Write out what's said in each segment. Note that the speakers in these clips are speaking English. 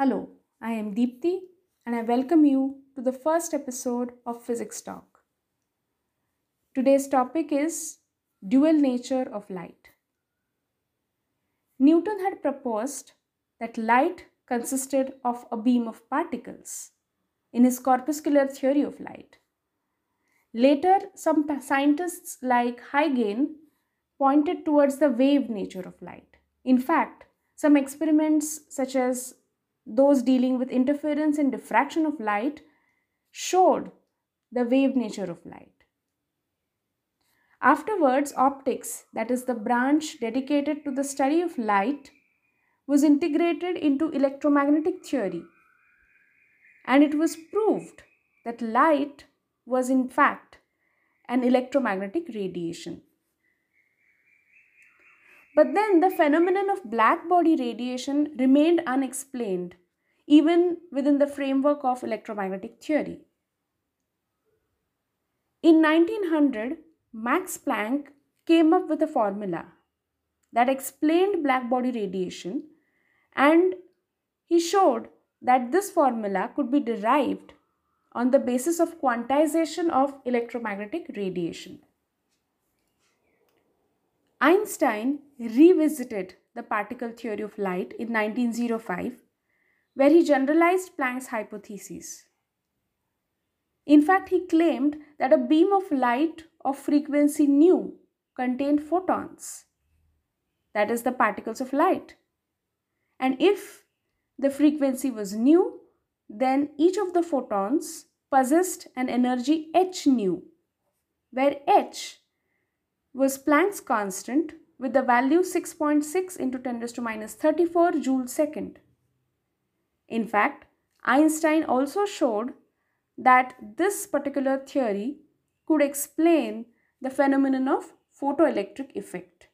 Hello, I am Deepthi and I welcome you to the first episode of Physics Talk. Today's topic is dual nature of light. Newton had proposed that light consisted of a beam of particles in his corpuscular theory of light. Later, some scientists like Huygens pointed towards the wave nature of light. In fact, some experiments such as those dealing with interference and diffraction of light showed the wave nature of light. Afterwards, optics, that is the branch dedicated to the study of light, was integrated into electromagnetic theory. And it was proved that light was in fact an electromagnetic radiation. But then the phenomenon of black body radiation remained unexplained even within the framework of electromagnetic theory. In 1900, Max Planck came up with a formula that explained black body radiation and he showed that this formula could be derived on the basis of quantization of electromagnetic radiation. Einstein revisited the particle theory of light in 1905, where he generalized Planck's hypothesis. In fact, he claimed that a beam of light of frequency nu contained photons, that is, the particles of light. And if the frequency was nu, then each of the photons possessed an energy h nu, where h was Planck's constant with the value 6.6 into 10 to minus 34 joule second. In fact, Einstein also showed that this particular theory could explain the phenomenon of photoelectric effect.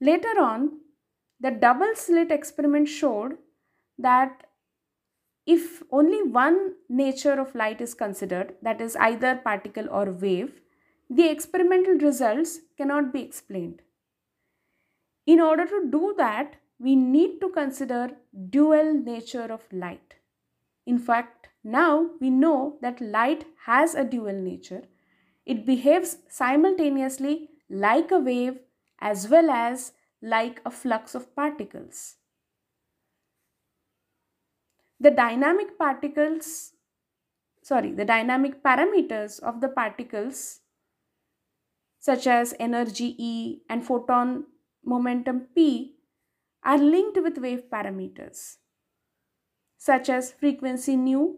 Later on, the double slit experiment showed that if only one nature of light is considered, that is either particle or wave, the experimental results cannot be explained. In order to do that, we need to consider dual nature of light. In fact, now we know that light has a dual nature. It behaves simultaneously like a wave as well as like a flux of particles the dynamic particles, sorry, the dynamic parameters of the particles such as energy E and photon momentum P are linked with wave parameters such as frequency nu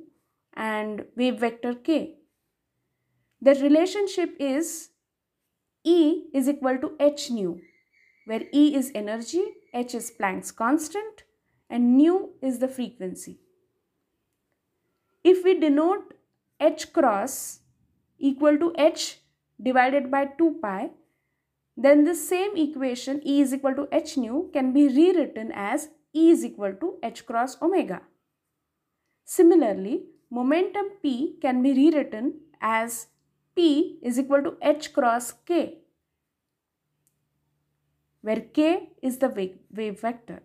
and wave vector k. The relationship is E is equal to h nu where E is energy, h is Planck's constant and nu is the frequency. If we denote h cross equal to h divided by 2 pi, then the same equation E is equal to h nu can be rewritten as E is equal to h cross omega. Similarly, momentum P can be rewritten as P is equal to h cross k, where k is the wave vector.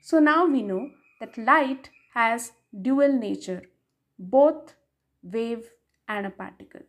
So now we know that light has dual nature both wave and a particle.